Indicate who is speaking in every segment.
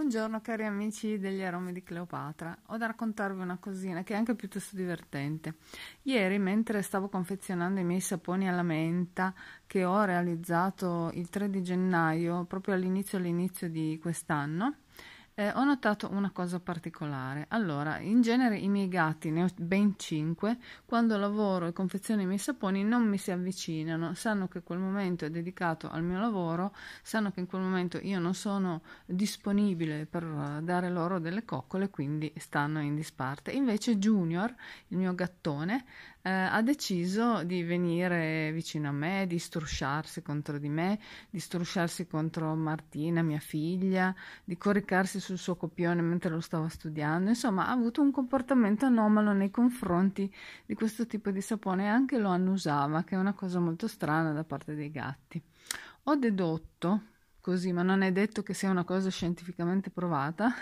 Speaker 1: Buongiorno cari amici degli aromi di Cleopatra, ho da raccontarvi una cosina che è anche piuttosto divertente. Ieri mentre stavo confezionando i miei saponi alla menta che ho realizzato il 3 di gennaio, proprio all'inizio all'inizio di quest'anno, eh, ho notato una cosa particolare. Allora, in genere i miei gatti, ne ho ben 5, quando lavoro e confeziono i miei saponi non mi si avvicinano, sanno che quel momento è dedicato al mio lavoro, sanno che in quel momento io non sono disponibile per dare loro delle coccole, quindi stanno in disparte. Invece Junior, il mio gattone, eh, ha deciso di venire vicino a me, di strusciarsi contro di me, di strusciarsi contro Martina, mia figlia, di coricarsi sul suo copione mentre lo stava studiando. Insomma, ha avuto un comportamento anomalo nei confronti di questo tipo di sapone e anche lo annusava, che è una cosa molto strana da parte dei gatti. Ho dedotto così, ma non è detto che sia una cosa scientificamente provata,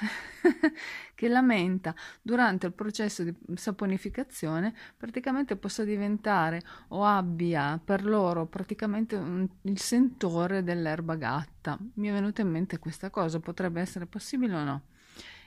Speaker 1: che la menta durante il processo di saponificazione praticamente possa diventare o abbia per loro praticamente un, il sentore dell'erba gatta. Mi è venuta in mente questa cosa, potrebbe essere possibile o no?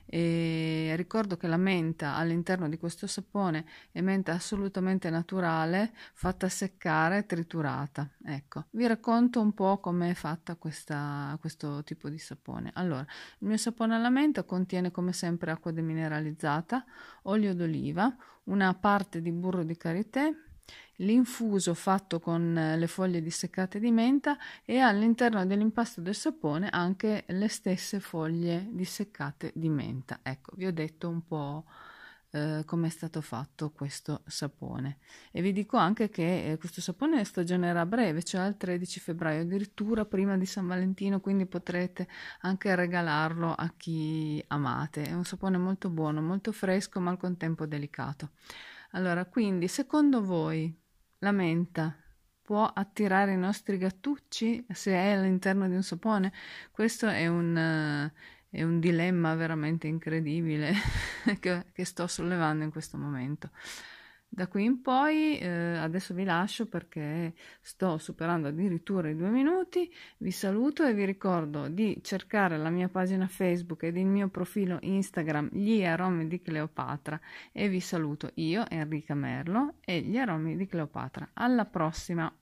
Speaker 1: E ricordo che la menta all'interno di questo sapone è menta assolutamente naturale fatta seccare triturata. Ecco vi racconto un po' come è fatta questa, questo tipo di sapone. Allora il mio sapone alla menta contiene come sempre acqua demineralizzata olio d'oliva una parte di burro di karité l'infuso fatto con eh, le foglie disseccate di menta e all'interno dell'impasto del sapone anche le stesse foglie disseccate di menta. Ecco, vi ho detto un po' eh, come è stato fatto questo sapone e vi dico anche che eh, questo sapone stagionerà breve, cioè al 13 febbraio, addirittura prima di San Valentino, quindi potrete anche regalarlo a chi amate. È un sapone molto buono, molto fresco ma al contempo delicato. Allora, quindi, secondo voi la menta può attirare i nostri gattucci se è all'interno di un sapone? Questo è un, uh, è un dilemma veramente incredibile che, che sto sollevando in questo momento. Da qui in poi eh, adesso vi lascio perché sto superando addirittura i due minuti. Vi saluto e vi ricordo di cercare la mia pagina Facebook ed il mio profilo Instagram Gli aromi di Cleopatra e vi saluto io, Enrica Merlo e gli aromi di Cleopatra. Alla prossima!